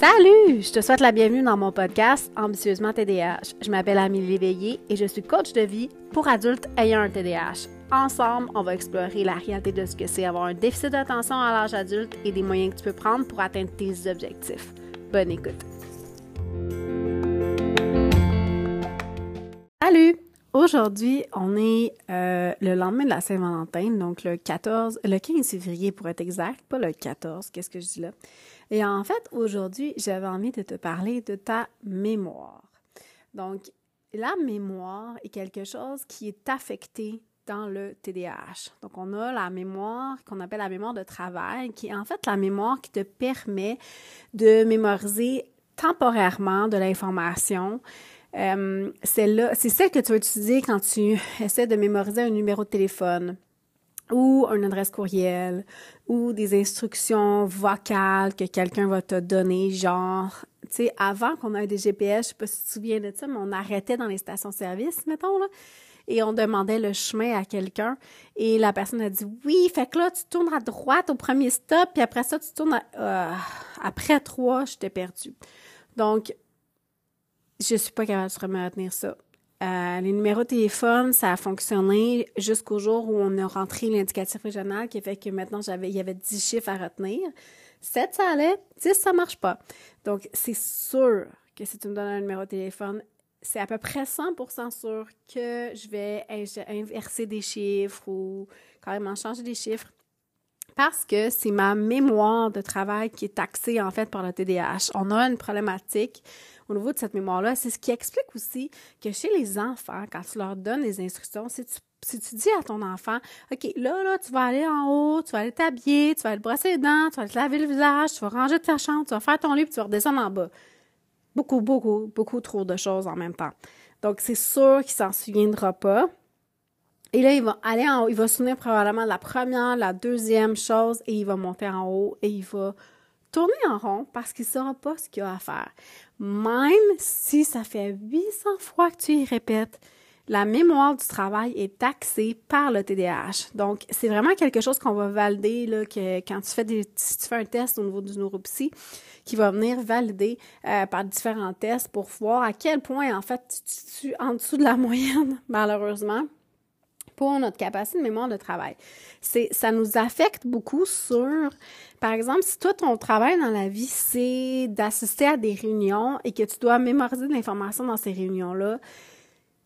Salut! Je te souhaite la bienvenue dans mon podcast Ambitieusement TDAH. Je m'appelle Amélie Léveillé et je suis coach de vie pour adultes ayant un TDAH. Ensemble, on va explorer la réalité de ce que c'est avoir un déficit d'attention à l'âge adulte et des moyens que tu peux prendre pour atteindre tes objectifs. Bonne écoute! Salut! Aujourd'hui, on est euh, le lendemain de la Saint-Valentin, donc le 14, le 15 février pour être exact, pas le 14, qu'est-ce que je dis là? Et en fait, aujourd'hui, j'avais envie de te parler de ta mémoire. Donc, la mémoire est quelque chose qui est affecté dans le TDAH. Donc, on a la mémoire qu'on appelle la mémoire de travail, qui est en fait la mémoire qui te permet de mémoriser temporairement de l'information. Euh, c'est celle que tu vas utiliser quand tu essaies de mémoriser un numéro de téléphone ou une adresse courriel ou des instructions vocales que quelqu'un va te donner, genre, tu sais, avant qu'on ait des GPS, je sais pas si tu te souviens de ça, mais on arrêtait dans les stations-service, mettons, là, et on demandait le chemin à quelqu'un, et la personne a dit oui, fait que là, tu tournes à droite au premier stop, puis après ça, tu tournes à... Euh, après trois, je t'ai perdu. Donc, je suis pas capable de retenir ça. Euh, les numéros de téléphone, ça a fonctionné jusqu'au jour où on a rentré l'indicatif régional qui fait que maintenant j'avais il y avait 10 chiffres à retenir. 7 ça allait, 10 ça marche pas. Donc c'est sûr que si tu me donnes un numéro de téléphone, c'est à peu près 100% sûr que je vais inverser des chiffres ou carrément changer des chiffres parce que c'est ma mémoire de travail qui est taxée en fait par le TDAH. On a une problématique au niveau de cette mémoire-là. C'est ce qui explique aussi que chez les enfants, quand tu leur donnes des instructions, si tu dis à ton enfant, OK, là, là, tu vas aller en haut, tu vas aller t'habiller, tu vas aller te brosser les dents, tu vas aller te laver le visage, tu vas ranger ta chambre, tu vas faire ton lit, puis tu vas redescendre en bas. Beaucoup, beaucoup, beaucoup trop de choses en même temps. Donc, c'est sûr qu'il s'en souviendra pas. Et là, il va aller en haut, il va se souvenir probablement de la première, la deuxième chose, et il va monter en haut, et il va tourner en rond parce qu'il ne saura pas ce qu'il a à faire. Même si ça fait 800 fois que tu y répètes, la mémoire du travail est taxée par le TDAH. Donc, c'est vraiment quelque chose qu'on va valider là, que quand tu fais des, si tu fais un test au niveau du neuropsy, qui va venir valider euh, par différents tests pour voir à quel point, en fait, tu es en dessous de la moyenne, malheureusement notre capacité de mémoire de travail. C'est, ça nous affecte beaucoup sur, par exemple, si toi, ton travail dans la vie, c'est d'assister à des réunions et que tu dois mémoriser de l'information dans ces réunions-là,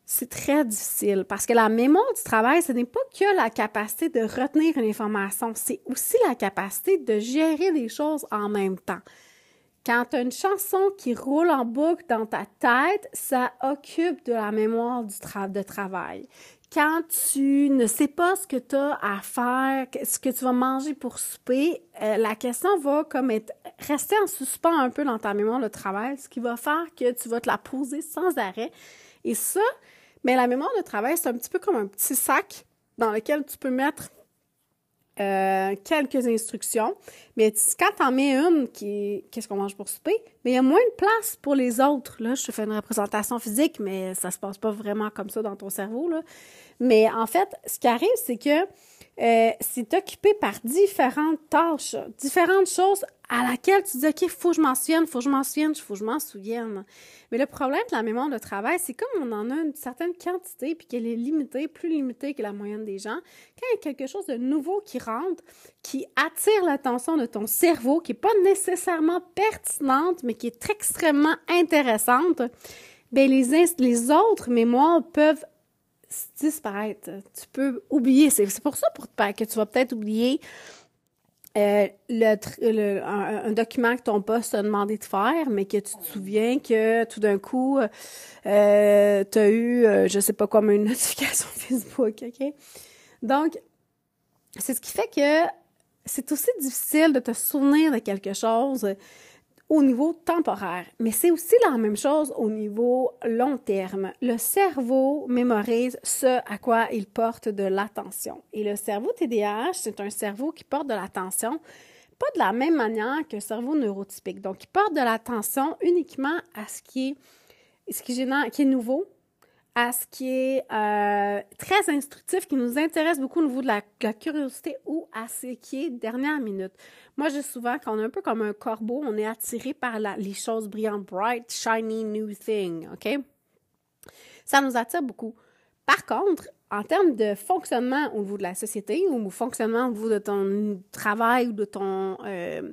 c'est très difficile parce que la mémoire du travail, ce n'est pas que la capacité de retenir une information, c'est aussi la capacité de gérer des choses en même temps. Quand tu as une chanson qui roule en boucle dans ta tête, ça occupe de la mémoire du de travail quand tu ne sais pas ce que tu as à faire, ce que tu vas manger pour souper, euh, la question va comme être rester en suspens un peu dans ta mémoire de travail, ce qui va faire que tu vas te la poser sans arrêt. Et ça, mais la mémoire de travail, c'est un petit peu comme un petit sac dans lequel tu peux mettre euh, quelques instructions. Mais quand tu en mets une qui qu'est-ce qu'on mange pour souper, mais il y a moins de place pour les autres. Là, je te fais une représentation physique, mais ça se passe pas vraiment comme ça dans ton cerveau. Là. Mais en fait, ce qui arrive, c'est que euh, c'est occupé par différentes tâches, différentes choses à laquelle tu dis, OK, il faut que je m'en souvienne, il faut que je m'en souvienne, il faut que je m'en souvienne. Mais le problème de la mémoire de travail, c'est comme on en a une certaine quantité puis qu'elle est limitée, plus limitée que la moyenne des gens, quand il y a quelque chose de nouveau qui rentre, qui attire l'attention de ton cerveau, qui n'est pas nécessairement pertinente, mais qui est extrêmement intéressante, bien, les, les autres mémoires peuvent disparaître. Tu peux oublier. C'est pour ça pour, que tu vas peut-être oublier euh, le, un, document que ton poste t'a demandé de faire, mais que tu te souviens que tout d'un coup, euh, tu as eu, euh, je sais pas comme une notification Facebook, OK? Donc, c'est ce qui fait que c'est aussi difficile de te souvenir de quelque chose au niveau temporaire, mais c'est aussi la même chose au niveau long terme. Le cerveau mémorise ce à quoi il porte de l'attention. Et le cerveau TDAH, c'est un cerveau qui porte de l'attention pas de la même manière qu'un cerveau neurotypique. Donc, il porte de l'attention uniquement à ce qui est, ce qui est nouveau, à ce qui est euh, très instructif, qui nous intéresse beaucoup au niveau de la, curiosité ou à ce qui est dernière minute. Moi, dis souvent qu'on est un peu comme un corbeau, on est attiré par les choses brillantes, bright, shiny new thing, OK? Ça nous attire beaucoup. Par contre, en termes de fonctionnement au niveau de la société ou fonctionnement au niveau de ton travail ou de ton, euh,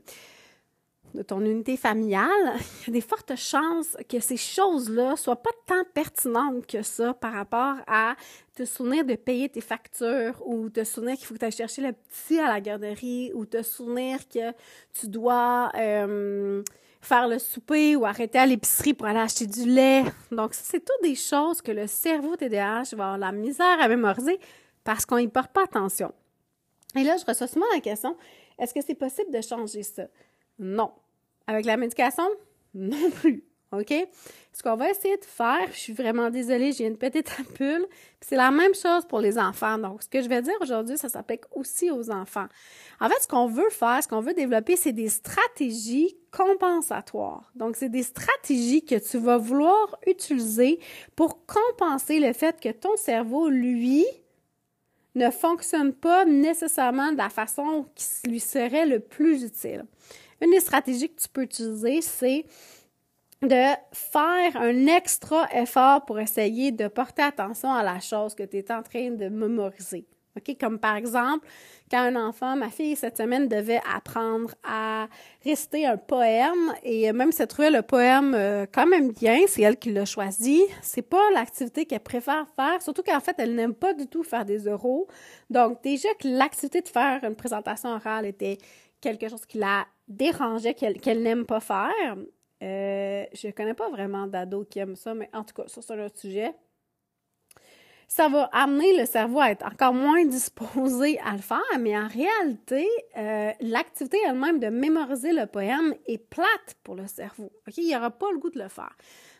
de ton unité familiale, il y a des fortes chances que ces choses-là soient pas tant pertinentes que ça par rapport à te souvenir de payer tes factures ou te souvenir qu'il faut que tu ailles chercher le petit à la garderie ou te souvenir que tu dois euh, faire le souper ou arrêter à l'épicerie pour aller acheter du lait. Donc, c'est toutes des choses que le cerveau TDAH va avoir la misère à mémoriser parce qu'on n'y porte pas attention. Et là, je reçois souvent la question, est-ce que c'est possible de changer ça? Non. Avec la médication, non plus. OK? Ce qu'on va essayer de faire, je suis vraiment désolée, j'ai une petite ampoule, c'est la même chose pour les enfants. Donc, ce que je vais dire aujourd'hui, ça s'applique aussi aux enfants. En fait, ce qu'on veut faire, ce qu'on veut développer, c'est des stratégies compensatoires. Donc, c'est des stratégies que tu vas vouloir utiliser pour compenser le fait que ton cerveau, lui, ne fonctionne pas nécessairement de la façon qui lui serait le plus utile. Une des stratégies que tu peux utiliser, c'est de faire un extra effort pour essayer de porter attention à la chose que tu es en train de mémoriser. Comme par exemple, quand un enfant, ma fille cette semaine devait apprendre à réciter un poème et même si elle trouvait le poème euh, quand même bien, c'est elle qui l'a choisi. C'est pas l'activité qu'elle préfère faire, surtout qu'en fait, elle n'aime pas du tout faire des euros. Donc, déjà que l'activité de faire une présentation orale était quelque chose qui la dérangeait, qu'elle n'aime pas faire. Euh, je ne connais pas vraiment d'ados qui aiment ça, mais en tout cas, un autre sujet. Ça va amener le cerveau à être encore moins disposé à le faire, mais en réalité, euh, l'activité elle-même de mémoriser le poème est plate pour le cerveau. Ok, Il aura pas le goût de le faire.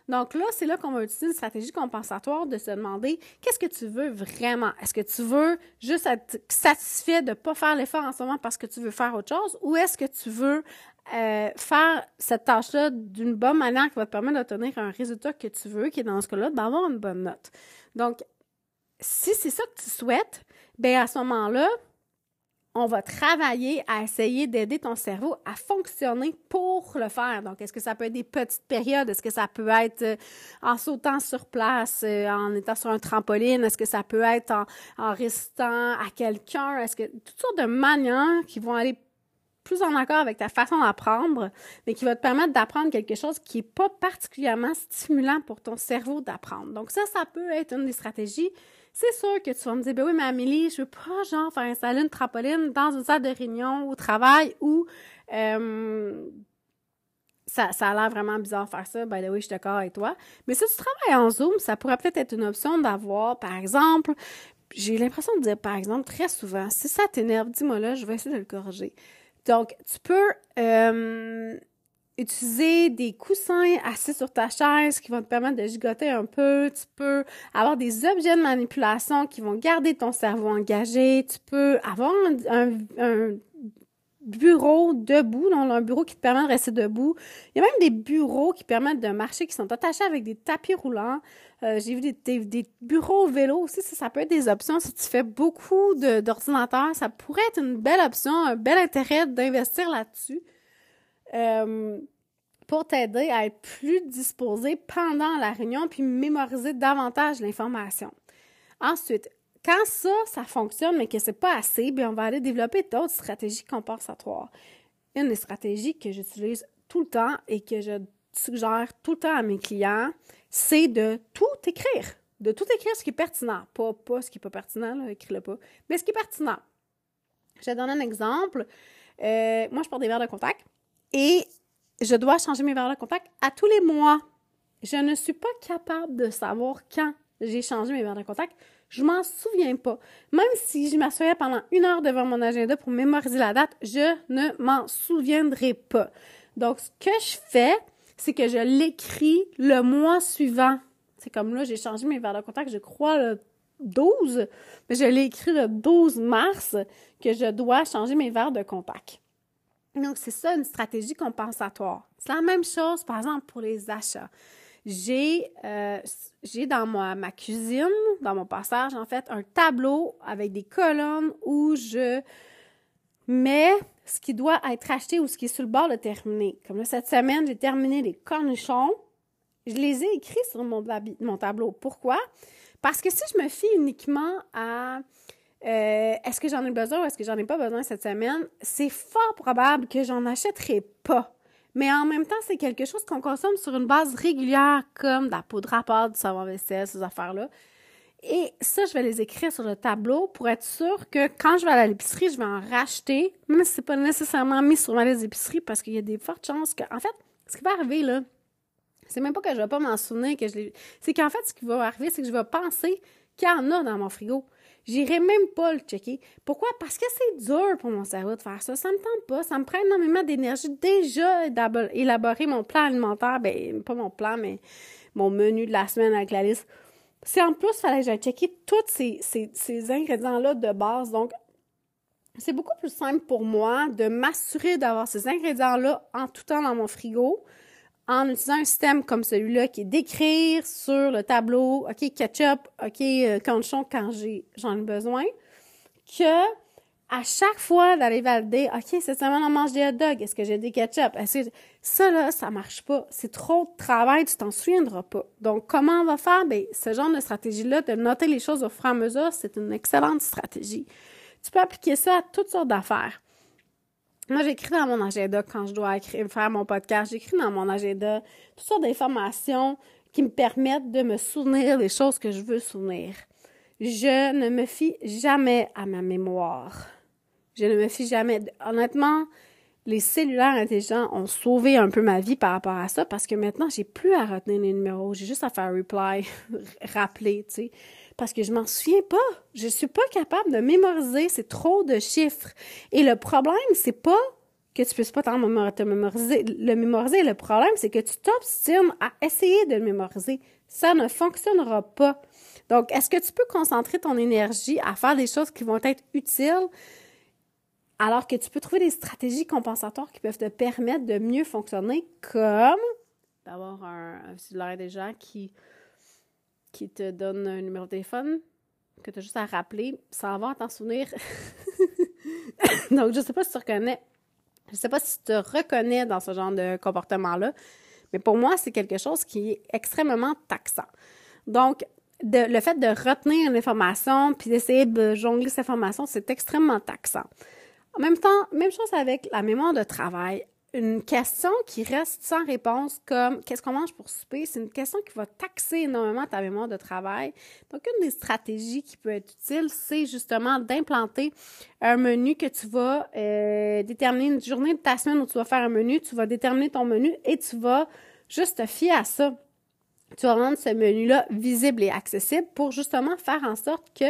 Donc là, c'est là qu'on va utiliser une stratégie compensatoire de se demander qu'est-ce que tu veux vraiment? Est-ce que tu veux juste être satisfait de ne pas faire l'effort en ce moment parce que tu veux faire autre chose? Ou est-ce que tu veux euh, faire cette tâche-là d'une bonne manière qui va te permettre d'obtenir un résultat que tu veux, qui est dans ce cas-là d'avoir une bonne note? Donc, si c'est ça que tu souhaites, bien à ce moment-là, on va travailler à essayer d'aider ton cerveau à fonctionner pour le faire. Donc, est-ce que ça peut être des petites périodes? Est-ce que ça peut être euh, en sautant sur place, euh, en étant sur un trampoline? Est-ce que ça peut être en, en restant à quelqu'un? Est-ce que toutes sortes de manières qui vont aller plus en accord avec ta façon d'apprendre, mais qui va te permettre d'apprendre quelque chose qui n'est pas particulièrement stimulant pour ton cerveau d'apprendre. Donc ça, ça peut être une des stratégies. C'est sûr que tu vas me dire, ben oui, mais Amélie, je veux pas genre faire installer une trampoline dans une salle de réunion au travail où euh, ça, ça a l'air vraiment bizarre de faire ça. Ben oui, je suis d'accord avec toi. Mais si tu travailles en Zoom, ça pourrait peut-être être une option d'avoir, par exemple, j'ai l'impression de dire, par exemple, très souvent, si ça t'énerve, dis-moi là, je vais essayer de le corriger. Donc, tu peux euh, utiliser des coussins assis sur ta chaise qui vont te permettre de gigoter un peu. Tu peux avoir des objets de manipulation qui vont garder ton cerveau engagé. Tu peux avoir un, bureau debout, donc un bureau qui te permet de rester debout. Il y a même des bureaux qui permettent de marcher, qui sont attachés avec des tapis roulants. Euh, j'ai vu des, bureaux vélo aussi, ça, ça, peut être des options. Si tu fais beaucoup d'ordinateurs, ça pourrait être une belle option, un bel intérêt d'investir là-dessus euh, pour t'aider à être plus disposé pendant la réunion puis mémoriser davantage l'information. Ensuite, quand ça, ça fonctionne, mais que c'est pas assez, bien, on va aller développer d'autres stratégies compensatoires. Une des stratégies que j'utilise tout le temps et que je suggère tout le temps à mes clients, c'est de tout écrire. De tout écrire ce qui est pertinent. Pas, pas ce qui n'est pas pertinent, écris-le pas, mais ce qui est pertinent. Je vais donner un exemple. Euh, moi, je porte des verres de contact et je dois changer mes verres de contact à tous les mois. Je ne suis pas capable de savoir quand j'ai changé mes verres de contact. Je m'en souviens pas. Même si je m'assoyais pendant une heure devant mon agenda pour mémoriser la date, je ne m'en souviendrai pas. Donc, ce que je fais, c'est que je l'écris le mois suivant. C'est comme là, j'ai changé mes verres de contact, je crois, le 12, mais je l'ai écrit le 12 mars que je dois changer mes verres de contact. Donc, c'est ça une stratégie compensatoire. C'est la même chose, par exemple, pour les achats. j'ai euh, j'ai dans ma, ma cuisine, dans mon passage, en fait, un tableau avec des colonnes où je mets ce qui doit être acheté ou ce qui est sur le bord de terminer. Comme là, cette semaine, j'ai terminé les cornichons. Je les ai écrits sur mon tableau. Pourquoi? Parce que si je me fie uniquement à euh, est-ce que j'en ai besoin ou est-ce que j'en ai pas besoin cette semaine, c'est fort probable que j'en achèterai pas. Mais en même temps, c'est quelque chose qu'on consomme sur une base régulière, comme de la poudre à pâte, du savon vaisselle, ces affaires-là. Et ça, je vais les écrire sur le tableau pour être sûr que quand je vais à l'épicerie, je vais en racheter, même si c'est pas nécessairement mis sur ma liste d'épicerie, parce qu'il y a des fortes chances que, en fait, ce qui va arriver, là, c'est même pas que je vais pas m'en souvenir que. C'est qu'en fait, ce qui va arriver, c'est que je vais penser qu'il y en a dans mon frigo. J'irai même pas le checker. Pourquoi? Parce que c'est dur pour mon cerveau de faire ça. Ça me tente pas. Ça me prend énormément d'énergie déjà d'élaborer mon plan alimentaire. Ben, pas mon plan, mais mon menu de la semaine avec la liste. C'est en plus, il fallait que j'aille checker tous ces, ingrédients-là de base. Donc, c'est beaucoup plus simple pour moi de m'assurer d'avoir ces ingrédients-là en tout temps dans mon frigo en utilisant un système comme celui-là qui est d'écrire sur le tableau, OK, ketchup, OK, euh, cornichon quand j'en ai besoin, que à chaque fois d'aller valider, OK, cette semaine on mange des hot dogs, est-ce que j'ai des ketchup? Est-ce. Ça là, ça marche pas? C'est trop de travail, tu t'en souviendras pas. Donc, comment on va faire? Ben, ce genre de stratégie-là, de noter les choses au fur et à mesure, c'est une excellente stratégie. Tu peux appliquer ça à toutes sortes d'affaires. Moi, j'écris dans mon agenda quand je dois écrire, faire mon podcast. J'écris dans mon agenda toutes sortes d'informations qui me permettent de me souvenir des choses que je veux souvenir. Je ne me fie jamais à ma mémoire. Je ne me fie jamais. Honnêtement, les cellulaires intelligents ont sauvé un peu ma vie par rapport à ça parce que maintenant, j'ai plus à retenir les numéros. J'ai juste à faire reply, rappeler, tu sais. Parce que je m'en souviens pas. Je suis pas capable de mémoriser. C'est trop de chiffres. Et le problème, c'est pas que tu puisses pas t'en mémoriser, le mémoriser. Le problème, c'est que tu t'obstines à essayer de le mémoriser. Ça ne fonctionnera pas. Donc, est-ce que tu peux concentrer ton énergie à faire des choses qui vont être utiles alors que tu peux trouver des stratégies compensatoires qui peuvent te permettre de mieux fonctionner comme d'avoir un, un des gens qui, qui te donne un numéro de téléphone que tu as juste à rappeler sans avoir à t'en souvenir. Donc, je ne sais pas si tu reconnais, je sais pas si tu te reconnais dans ce genre de comportement-là, mais pour moi, c'est quelque chose qui est extrêmement taxant. Donc, le fait de retenir une information puis d'essayer de jongler cette information, c'est extrêmement taxant. En même temps, même chose avec la mémoire de travail. Une question qui reste sans réponse comme qu'est-ce qu'on mange pour souper, c'est une question qui va taxer énormément ta mémoire de travail. Donc, une des stratégies qui peut être utile, c'est justement d'implanter un menu que tu vas euh, déterminer une journée de ta semaine où tu vas faire un menu, tu vas déterminer ton menu et tu vas juste te fier à ça. Tu vas rendre ce menu-là visible et accessible pour justement faire en sorte que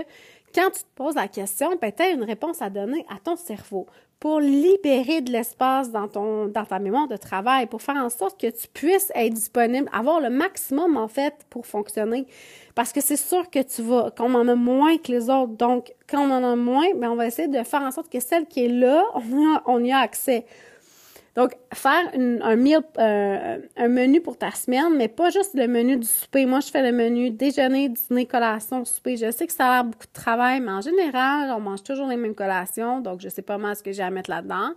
quand tu te poses la question, ben, tu as une réponse à donner à ton cerveau pour libérer de l'espace dans ton dans ta mémoire de travail, pour faire en sorte que tu puisses être disponible, avoir le maximum en fait pour fonctionner. Parce que c'est sûr que tu vas, qu'on en a moins que les autres. Donc, quand on en a moins, ben on va essayer de faire en sorte que celle qui est là, on, a, on y a accès. Donc, faire un, meal, euh, un menu pour ta semaine, mais pas juste le menu du souper. Moi, je fais le menu déjeuner, dîner, collation, souper. Je sais que ça a l'air beaucoup de travail, mais en général, on mange toujours les mêmes collations, donc je sais pas mal ce que j'ai à mettre là-dedans.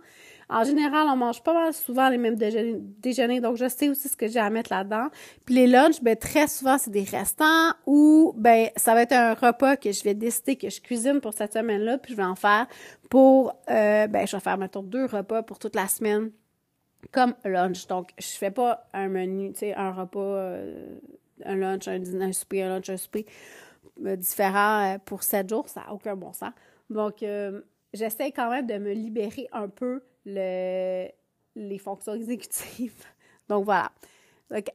En général, on mange pas mal souvent les mêmes déjeuners, donc je sais aussi ce que j'ai à mettre là-dedans. Puis les lunchs, ben très souvent, c'est des restants ou ben ça va être un repas que je vais décider que je cuisine pour cette semaine-là, puis je vais en faire pour, euh, ben je vais faire, mettons, deux repas pour toute la semaine comme lunch. Donc, je fais pas un menu, tu sais, un repas, euh, un lunch, un dîner, un souper, un lunch, un souper euh, différent euh, pour sept jours. Ça n'a aucun bon sens. Donc, j'essaie quand même de me libérer un peu le, les fonctions exécutives. Donc, voilà. Donc,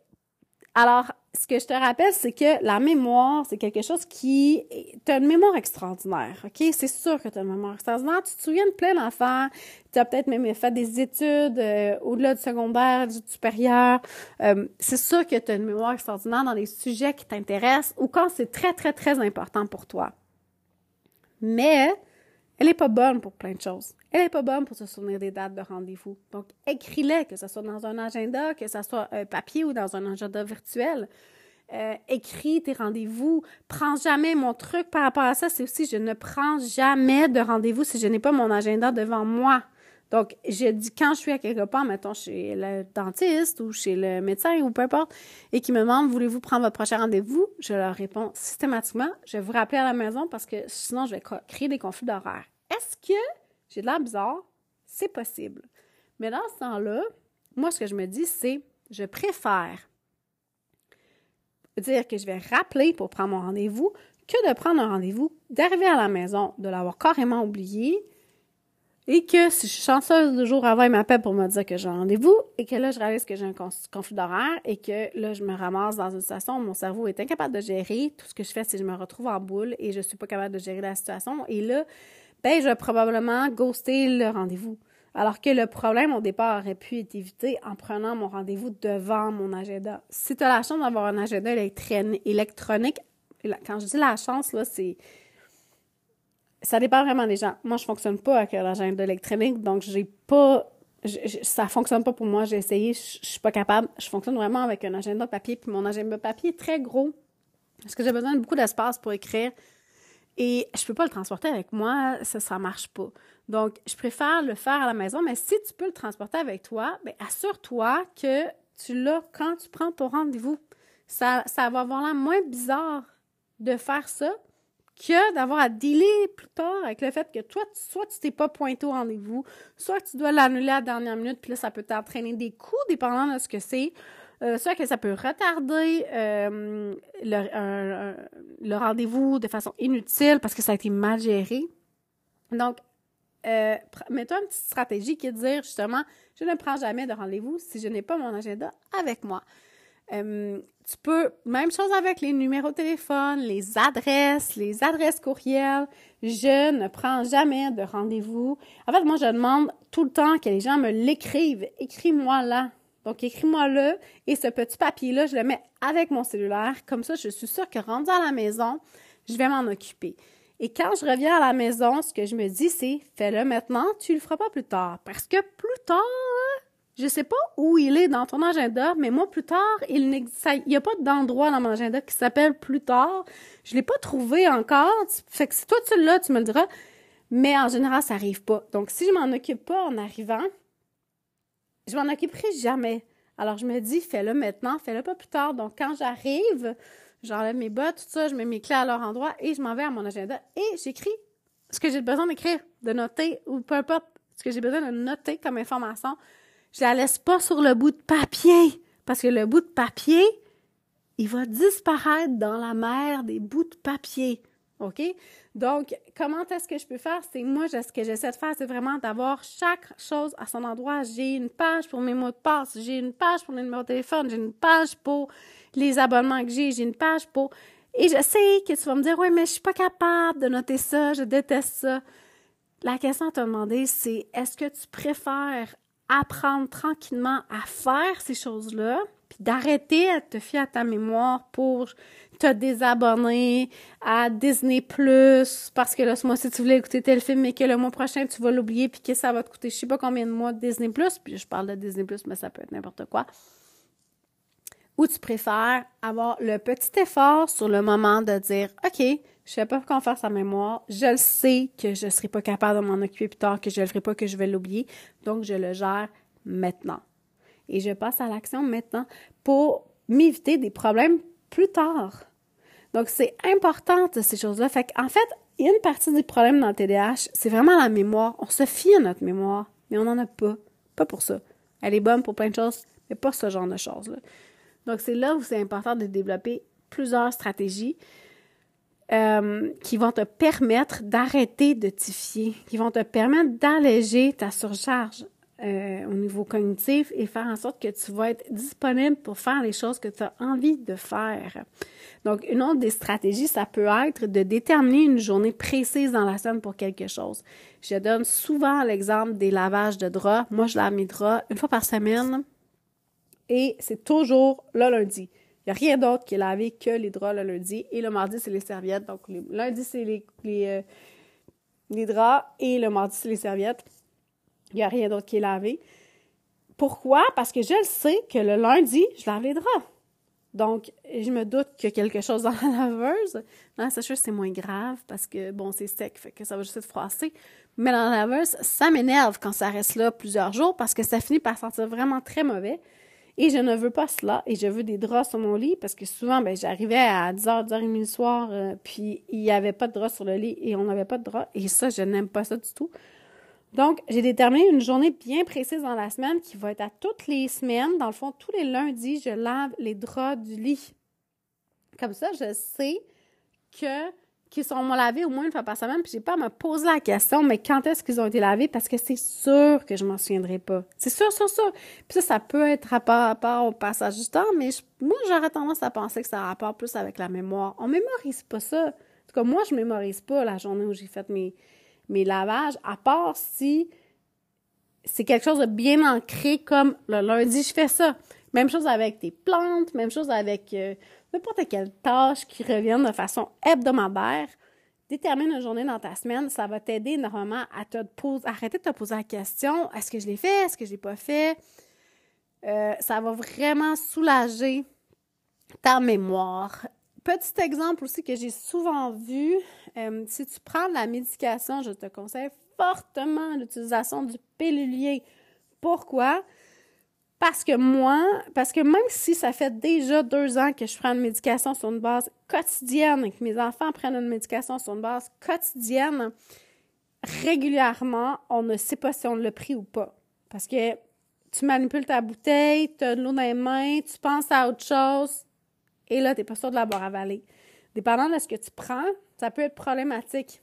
alors, ce que je te rappelle, c'est que la mémoire, c'est quelque chose qui... Tu as une mémoire extraordinaire, OK? C'est sûr que tu as une mémoire extraordinaire. Tu te souviens de plein d'affaires. Tu as peut-être même fait des études euh, au-delà du secondaire, du supérieur. Euh, c'est sûr que tu as une mémoire extraordinaire dans les sujets qui t'intéressent ou quand c'est très, très, très important pour toi. Mais elle n'est pas bonne pour plein de choses. Elle n'est pas bonne pour se souvenir des dates de rendez-vous. Donc, écris-les, que ce soit dans un agenda, que ce soit un papier ou dans un agenda virtuel. Euh, écris tes rendez-vous. Prends jamais mon truc par rapport à ça. C'est aussi, je ne prends jamais de rendez-vous si je n'ai pas mon agenda devant moi. Donc, je dis, quand je suis à quelque part, mettons chez le dentiste ou chez le médecin ou peu importe, et qui me demande, voulez-vous prendre votre prochain rendez-vous? Je leur réponds systématiquement, je vais vous rappeler à la maison parce que sinon, je vais créer des conflits d'horaire. Est-ce que j'ai de l'air bizarre? C'est possible. Mais dans ce temps-là, moi, ce que je me dis, c'est, je préfère dire que je vais rappeler pour prendre mon rendez-vous que de prendre un rendez-vous, d'arriver à la maison, de l'avoir carrément oublié, et que si je suis chanceuse le jour avant, il m'appelle pour me dire que j'ai un rendez-vous et que là, je réalise que j'ai un conflit d'horaire et que là, je me ramasse dans une situation où mon cerveau est incapable de gérer. Tout ce que je fais, c'est que je me retrouve en boule et je suis pas capable de gérer la situation. Et là, ben, je vais probablement ghoster le rendez-vous. Alors que le problème au départ aurait pu être évité en prenant mon rendez-vous devant mon agenda. Si tu as la chance d'avoir un agenda électronique, quand je dis la chance, là, c'est ça dépend vraiment des gens. Moi, je fonctionne pas avec l'agenda électronique, donc j'ai pas. ça fonctionne pas pour moi. J'ai essayé, je, je, suis pas capable. Je fonctionne vraiment avec un agenda papier, puis mon agenda papier est très gros parce que j'ai besoin de beaucoup d'espace pour écrire et je peux pas le transporter avec moi, ça ça marche pas. Donc, je préfère le faire à la maison, mais si tu peux le transporter avec toi, ben assure-toi que tu l'as quand tu prends ton rendez-vous. Ça, va avoir l'air moins bizarre de faire ça que d'avoir à dealer plus tard avec le fait que toi, soit tu t'es pas pointé au rendez-vous, soit tu dois l'annuler à la dernière minute, puis là, ça peut t'entraîner des coups dépendant de ce que c'est. Euh, soit que ça peut retarder euh, le, rendez-vous de façon inutile parce que ça a été mal géré. Donc, euh, mets-toi une petite stratégie qui est de dire justement, je ne prends jamais de rendez-vous si je n'ai pas mon agenda avec moi. Euh, tu peux, même chose avec les numéros de téléphone, les adresses, les adresses courriels. Je ne prends jamais de rendez-vous. En fait, moi, je demande tout le temps que les gens me l'écrivent. Écris-moi là. Donc, écris-moi là. Et ce petit papier-là, je le mets avec mon cellulaire. Comme ça, je suis sûre que rendu à la maison, je vais m'en occuper. Et quand je reviens à la maison, ce que je me dis, c'est fais-le maintenant, tu le feras pas plus tard. Parce que plus tard, je sais pas où il est dans ton agenda, mais moi, plus tard, il n'y a pas d'endroit dans mon agenda qui s'appelle plus tard. Je l'ai pas trouvé encore. Fait que si toi, tu l'as, tu me le diras. Mais en général, ça arrive pas. Donc, si je m'en occupe pas en arrivant, je m'en occuperai jamais. Alors, je me dis, fais-le maintenant, fais-le pas plus tard. Donc, quand j'arrive, j'enlève mes bottes, tout ça, je mets mes clés à leur endroit et je m'en vais à mon agenda et j'écris ce que j'ai besoin d'écrire, de noter ou peu importe ce que j'ai besoin de noter comme information je la laisse pas sur le bout de papier parce que le bout de papier, il va disparaître dans la mer des bouts de papier. OK? Donc, comment est-ce que je peux faire? C'est moi, ce que j'essaie de faire, c'est vraiment d'avoir chaque chose à son endroit. J'ai une page pour mes mots de passe, j'ai une page pour mes numéros de téléphone, j'ai une page pour les abonnements que j'ai, j'ai une page pour... Et je sais que tu vas me dire, oui, mais je suis pas capable de noter ça, je déteste ça. La question à te demander, c'est est-ce que tu préfères apprendre tranquillement à faire ces choses-là, d'arrêter à te fier à ta mémoire pour te désabonner à Disney Plus parce que là ce mois-ci tu voulais écouter tel film mais que le mois prochain tu vas l'oublier puis que ça va te coûter je sais pas combien de mois de Disney Plus puis je parle de Disney Plus mais ça peut être n'importe quoi ou tu préfères avoir le petit effort sur le moment de dire OK je sais pas qu'on faire sa mémoire. Je le sais que je serai pas capable de m'en occuper plus tard, que je le ferai pas, que je vais l'oublier. Donc, je le gère maintenant. Et je passe à l'action maintenant pour m'éviter des problèmes plus tard. Donc, c'est important ces choses-là. Fait qu'en fait, il y a une partie du problème dans le TDAH, c'est vraiment la mémoire. On se fie à notre mémoire, mais on n'en a pas. Pas pour ça. Elle est bonne pour plein de choses, mais pas ce genre de choses-là. Donc, c'est là où c'est important de développer plusieurs stratégies euh, qui vont te permettre d'arrêter de t'y fier, qui vont te permettre d'alléger ta surcharge euh, au niveau cognitif et faire en sorte que tu vas être disponible pour faire les choses que tu as envie de faire. Donc, une autre des stratégies, ça peut être de déterminer une journée précise dans la semaine pour quelque chose. Je donne souvent l'exemple des lavages de draps. Moi, je lave mes draps une fois par semaine et c'est toujours le lundi. Il n'y a rien d'autre qui est lavé que les draps le lundi. Et le mardi, c'est les serviettes. Donc, le lundi, c'est les, les, euh, les draps et le mardi, c'est les serviettes. Il n'y a rien d'autre qui est lavé. Pourquoi? Parce que je le sais que le lundi, je lave les draps. Donc, je me doute qu'il y a quelque chose dans la laveuse. Dans la sécheuse, c'est moins grave parce que, bon, c'est sec, que ça va juste être froissé. Mais dans la laveuse, ça m'énerve quand ça reste là plusieurs jours parce que ça finit par sentir vraiment très mauvais. Et je ne veux pas cela. Et je veux des draps sur mon lit parce que souvent, ben, j'arrivais à 10h, 10h30 le soir, euh, puis il n'y avait pas de draps sur le lit et on n'avait pas de draps. Et ça, je n'aime pas ça du tout. Donc, j'ai déterminé une journée bien précise dans la semaine qui va être à toutes les semaines. Dans le fond, tous les lundis, je lave les draps du lit. Comme ça, je sais que qu'ils sont lavés au moins une fois par semaine, puis j'ai pas à me poser la question, mais quand est-ce qu'ils ont été lavés? Parce que c'est sûr que je m'en souviendrai pas. C'est sûr, sûr, sûr. Puis ça, ça peut être rapport, rapport au passage du temps, mais moi, j'aurais tendance à penser que ça a rapport plus avec la mémoire. On mémorise pas ça. En tout cas, moi, je mémorise pas la journée où j'ai fait mes, mes lavages, à part si c'est quelque chose de bien ancré comme le lundi, je fais ça. Même chose avec tes plantes, même chose avec euh, n'importe quelle tâche qui revienne de façon hebdomadaire. Détermine une journée dans ta semaine, ça va t'aider normalement à te poser, arrêter de te poser la question est-ce que je l'ai fait, est-ce que je l'ai pas fait? Euh, ça va vraiment soulager ta mémoire. Petit exemple aussi que j'ai souvent vu, euh, si tu prends de la médication, je te conseille fortement l'utilisation du pilulier. Pourquoi? Parce que moi, parce que même si ça fait déjà deux ans que je prends une médication sur une base quotidienne que mes enfants prennent une médication sur une base quotidienne, régulièrement, on ne sait pas si on l'a pris ou pas. Parce que tu manipules ta bouteille, tu as de l'eau dans les mains, tu penses à autre chose, et là, tu n'es pas sûr de l'avoir avalé. Dépendant de ce que tu prends, ça peut être problématique.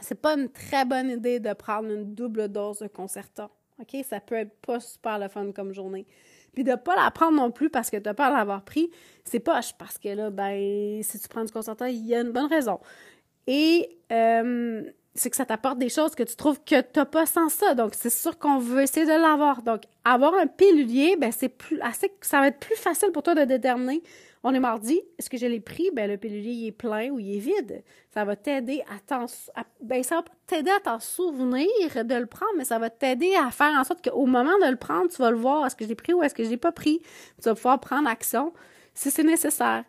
C'est pas une très bonne idée de prendre une double dose de concerta. OK? Ça peut être pas super le fun comme journée. Puis de pas la prendre non plus parce que tu n'as pas l'avoir pris, c'est poche parce que là, ben, si tu prends du concerta, il y a une bonne raison. Et euh, c'est que ça t'apporte des choses que tu trouves que tu n'as pas sans ça. Donc, c'est sûr qu'on veut essayer de l'avoir. Donc, avoir un pilulier, ben, c'est plus ça va être plus facile pour toi de déterminer on est mardi, est-ce que je l'ai pris? Ben, le pilulier est plein ou il est vide. Ça va t'aider à t'en, ben, t'aider à souvenir de le prendre, mais ça va t'aider à faire en sorte qu'au moment de le prendre, tu vas le voir, est-ce que je l'ai pris ou est-ce que je l'ai pas pris? Tu vas pouvoir prendre action si c'est nécessaire.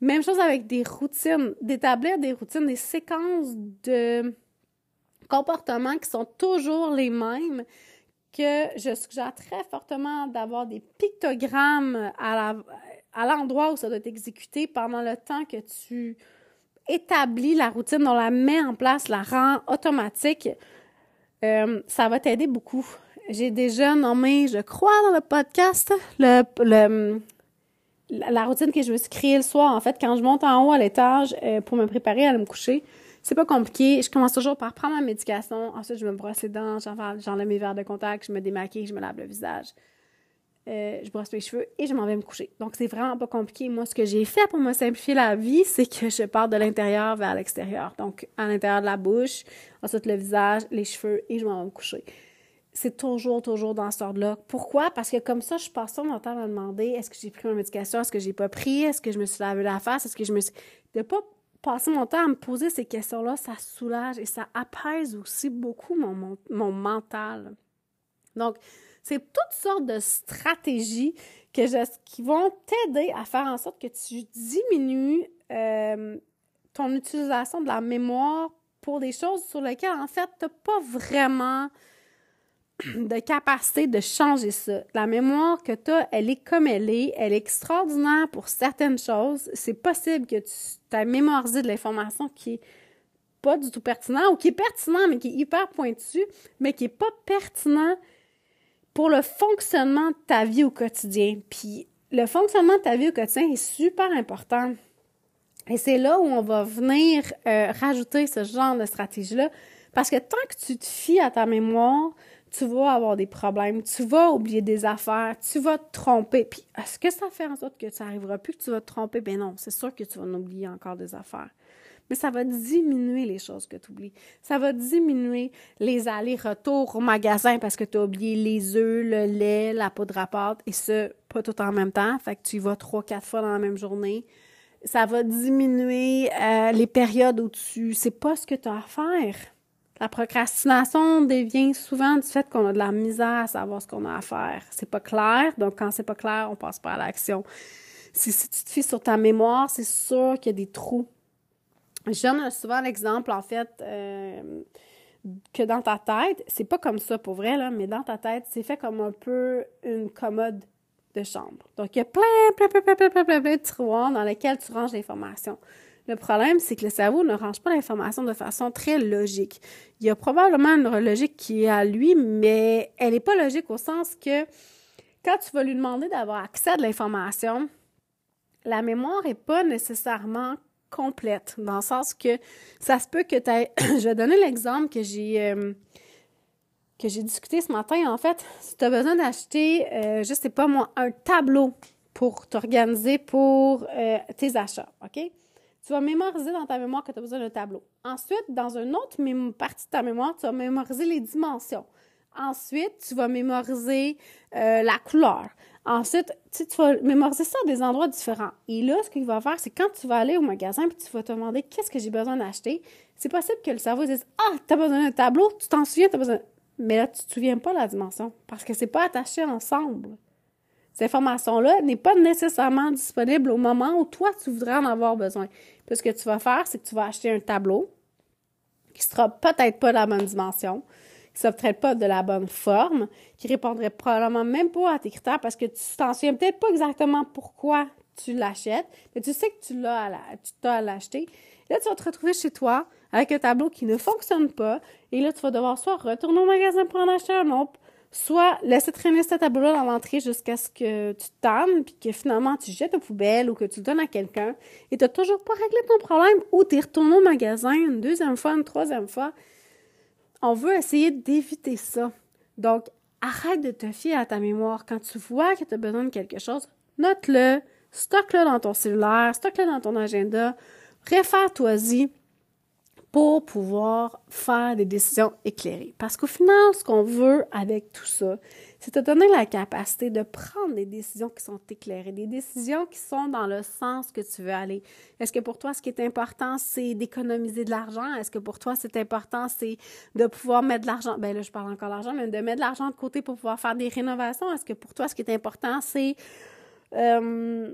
Même chose avec des routines, d'établir des routines, des séquences de comportements qui sont toujours les mêmes, que je suggère très fortement d'avoir des pictogrammes à la, à l'endroit où ça doit être exécuté pendant le temps que tu établis la routine, on la met en place, la rend automatique, euh, ça va t'aider beaucoup. J'ai déjà nommé, je crois, dans le podcast, la routine que je me suis créée le soir. En fait, quand je monte en haut à l'étage euh, pour me préparer à aller me coucher, c'est pas compliqué. Je commence toujours par prendre ma médication. Ensuite, je me brosse les dents, j'enlève mes verres de contact, je me démaquille, je me lave le visage. Euh, je brosse mes cheveux et je m'en vais me coucher. Donc, c'est vraiment pas compliqué. Moi, ce que j'ai fait pour me simplifier la vie, c'est que je pars de l'intérieur vers l'extérieur. Donc, à l'intérieur de la bouche, ensuite le visage, les cheveux et je m'en vais me coucher. C'est toujours, toujours dans ce ordre-là. Pourquoi? Parce que comme ça, je passe pas mon temps à me demander est-ce que j'ai pris ma médication, est-ce que j'ai pas pris, est-ce que je me suis lavé la face, est-ce que je me suis. De pas passer mon temps à me poser ces questions-là, ça soulage et ça apaise aussi beaucoup mon, mon, mon mental. Donc, c'est toutes sortes de stratégies qui vont t'aider à faire en sorte que tu diminues euh, ton utilisation de la mémoire pour des choses sur lesquelles, en fait, tu n'as pas vraiment de capacité de changer ça. La mémoire que tu as, elle est comme elle est. Elle est extraordinaire pour certaines choses. C'est possible que tu aies mémorisé de l'information qui est pas du tout pertinent ou qui est pertinent, mais qui est hyper pointu, mais qui est pas pertinent pour le fonctionnement de ta vie au quotidien. Puis le fonctionnement de ta vie au quotidien est super important. Et c'est là où on va venir euh, rajouter ce genre de stratégie-là. Parce que tant que tu te fies à ta mémoire, tu vas avoir des problèmes, tu vas oublier des affaires, tu vas te tromper. Puis est-ce que ça fait en sorte que tu n'arriveras plus, que tu vas te tromper? Ben non, c'est sûr que tu vas en oublier encore des affaires mais ça va diminuer les choses que tu oublies. Ça va diminuer les allers-retours au magasin parce que tu as oublié les œufs, le lait, la poudre à pâte, et ce, pas tout en même temps. Fait que tu y vas trois, quatre fois dans la même journée. Ça va diminuer euh, les périodes où tu sais pas ce que tu as à faire. La procrastination devient souvent du fait qu'on a de la misère à savoir ce qu'on a à faire. C'est pas clair, donc quand c'est pas clair, on passe pas à l'action. Si, si tu te fies sur ta mémoire, c'est sûr qu'il y a des trous. Je donne souvent l'exemple, en fait, euh, que dans ta tête, c'est pas comme ça pour vrai, là, mais dans ta tête, c'est fait comme un peu une commode de chambre. Donc, il y a plein, plein, plein, plein, plein, plein, plein de tiroirs dans lesquels tu ranges l'information. Le problème, c'est que le cerveau ne range pas l'information de façon très logique. Il y a probablement une logique qui est à lui, mais elle n'est pas logique au sens que quand tu vas lui demander d'avoir accès à de l'information, la mémoire n'est pas nécessairement complète, dans le sens que ça se peut que tu aies... Je vais donner l'exemple que j'ai... Euh, que j'ai discuté ce matin, en fait, si tu as besoin d'acheter, euh, je sais pas moi, un tableau pour t'organiser pour euh, tes achats, OK? Tu vas mémoriser dans ta mémoire que tu as besoin d'un tableau. Ensuite, dans une autre partie de ta mémoire, tu vas mémoriser les dimensions. Ensuite, tu vas mémoriser euh, la couleur. Ensuite, tu, vas mémoriser ça à des endroits différents. Et là, ce qu'il va faire, c'est quand tu vas aller au magasin puis tu vas te demander qu'est-ce que j'ai besoin d'acheter, c'est possible que le cerveau dise Ah, tu as besoin d'un tableau, tu t'en souviens, tu as besoin. Mais là, tu ne te souviens pas la dimension parce que c'est pas attaché ensemble. Cette information-là n'est pas nécessairement disponible au moment où toi, tu voudrais en avoir besoin. Puis ce que tu vas faire, c'est que tu vas acheter un tableau qui sera peut-être pas de la bonne dimension, qui sera peut-être pas de la bonne forme, qui répondrait probablement même pas à tes critères parce que tu t'en souviens peut-être pas exactement pourquoi tu l'achètes, mais tu sais que tu l'as à tu l'acheter. Là, tu vas te retrouver chez toi avec un tableau qui ne fonctionne pas, et là, tu vas devoir soit retourner au magasin pour en acheter un autre, soit laisser traîner ce tableau-là dans l'entrée jusqu'à ce que tu t'aimes, puis que finalement tu jettes aux poubelles ou que tu le donnes à quelqu'un et tu n'as toujours pas réglé ton problème ou tu es retourné au magasin une deuxième fois, une troisième fois. On veut essayer d'éviter ça. Donc, arrête de te fier à ta mémoire. Quand tu vois que tu as besoin de quelque chose, note-le, stocke-le dans ton cellulaire, stocke-le dans ton agenda, réfère-toi-y pour pouvoir faire des décisions éclairées. Parce qu'au final, ce qu'on veut avec tout ça, c'est te donner la capacité de prendre des décisions qui sont éclairées, des décisions qui sont dans le sens que tu veux aller. Est-ce que pour toi, ce qui est important, c'est d'économiser de l'argent? Est-ce que pour toi, c'est important, c'est de pouvoir mettre de l'argent? Ben là, je parle encore d'argent, mais de mettre de l'argent de côté pour pouvoir faire des rénovations. Est-ce que pour toi, ce qui est important, c'est euh,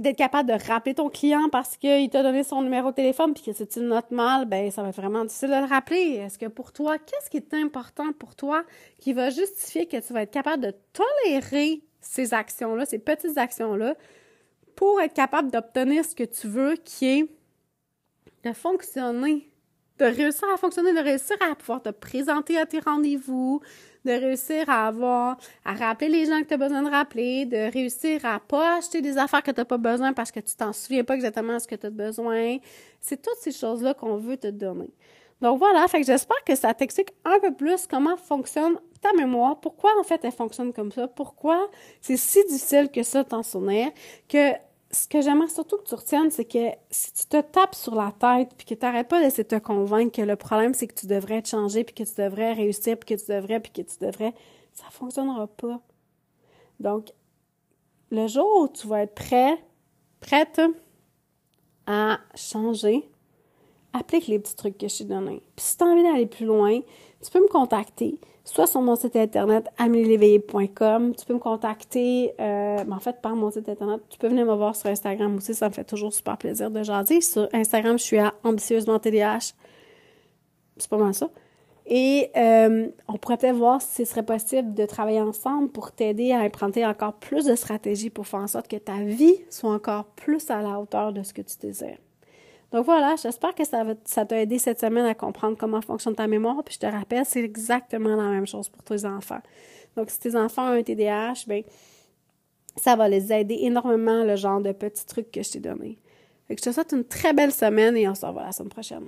d'être capable de rappeler ton client parce qu'il t'a donné son numéro de téléphone puis que si tu le notes mal, ben ça va être vraiment difficile de le rappeler. Est-ce que pour toi, qu'est-ce qui est important pour toi qui va justifier que tu vas être capable de tolérer ces actions-là, ces petites actions-là, pour être capable d'obtenir ce que tu veux, qui est de fonctionner? De réussir à fonctionner, de réussir à pouvoir te présenter à tes rendez-vous, de réussir à avoir, à rappeler les gens que tu as besoin de rappeler, de réussir à pas acheter des affaires que tu n'as pas besoin parce que tu t'en souviens pas exactement ce que tu as besoin. C'est toutes ces choses-là qu'on veut te donner. Donc voilà, fait que j'espère que ça t'explique un peu plus comment fonctionne ta mémoire, pourquoi en fait elle fonctionne comme ça, pourquoi c'est si difficile que ça t'en souvenir, que ce que j'aimerais surtout que tu retiennes, c'est que si tu te tapes sur la tête puis que tu n'arrêtes pas d'essayer de te convaincre que le problème, c'est que tu devrais te changer puis que tu devrais réussir puis que tu devrais puis que tu devrais, ça fonctionnera pas. Donc, le jour où tu vas être prêt, prête à changer, applique les petits trucs que je t'ai donnés. Puis si tu as envie d'aller plus loin, tu peux me contacter soit sur mon site internet amelieléveillé.com. Tu peux me contacter, euh, en fait, par mon site internet. Tu peux venir me voir sur Instagram aussi, ça me fait toujours super plaisir de jaser. Sur Instagram, je suis à ambitieusement TDH. C'est pas mal ça. Et euh, on pourrait peut-être voir si ce serait possible de travailler ensemble pour t'aider à implanter encore plus de stratégies pour faire en sorte que ta vie soit encore plus à la hauteur de ce que tu désires. Donc voilà, j'espère que ça, ça t'a aidé cette semaine à comprendre comment fonctionne ta mémoire. Puis je te rappelle, c'est exactement la même chose pour tes enfants. Donc si tes enfants ont un TDAH, ben ça va les aider énormément, le genre de petits trucs que je t'ai donné. Fait que je te souhaite une très belle semaine et on se revoit la semaine prochaine.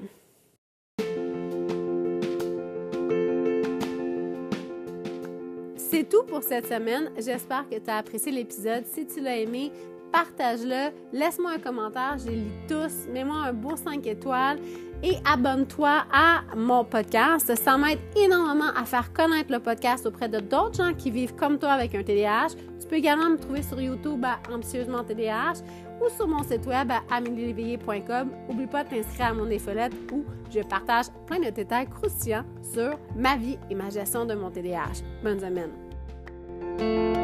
C'est tout pour cette semaine. J'espère que tu as apprécié l'épisode. Si tu l'as aimé, partage-le, laisse-moi un commentaire, je les lis tous, mets-moi un beau 5 étoiles et abonne-toi à mon podcast. Ça m'aide énormément à faire connaître le podcast auprès de d'autres gens qui vivent comme toi avec un TDAH peux également me trouver sur YouTube à Ambitieusement TDAH ou sur mon site web à amelieléveillé.com. N'oublie pas de t'inscrire à mon infolette où je partage plein de détails croustillants sur ma vie et ma gestion de mon TDAH. Bonne semaine!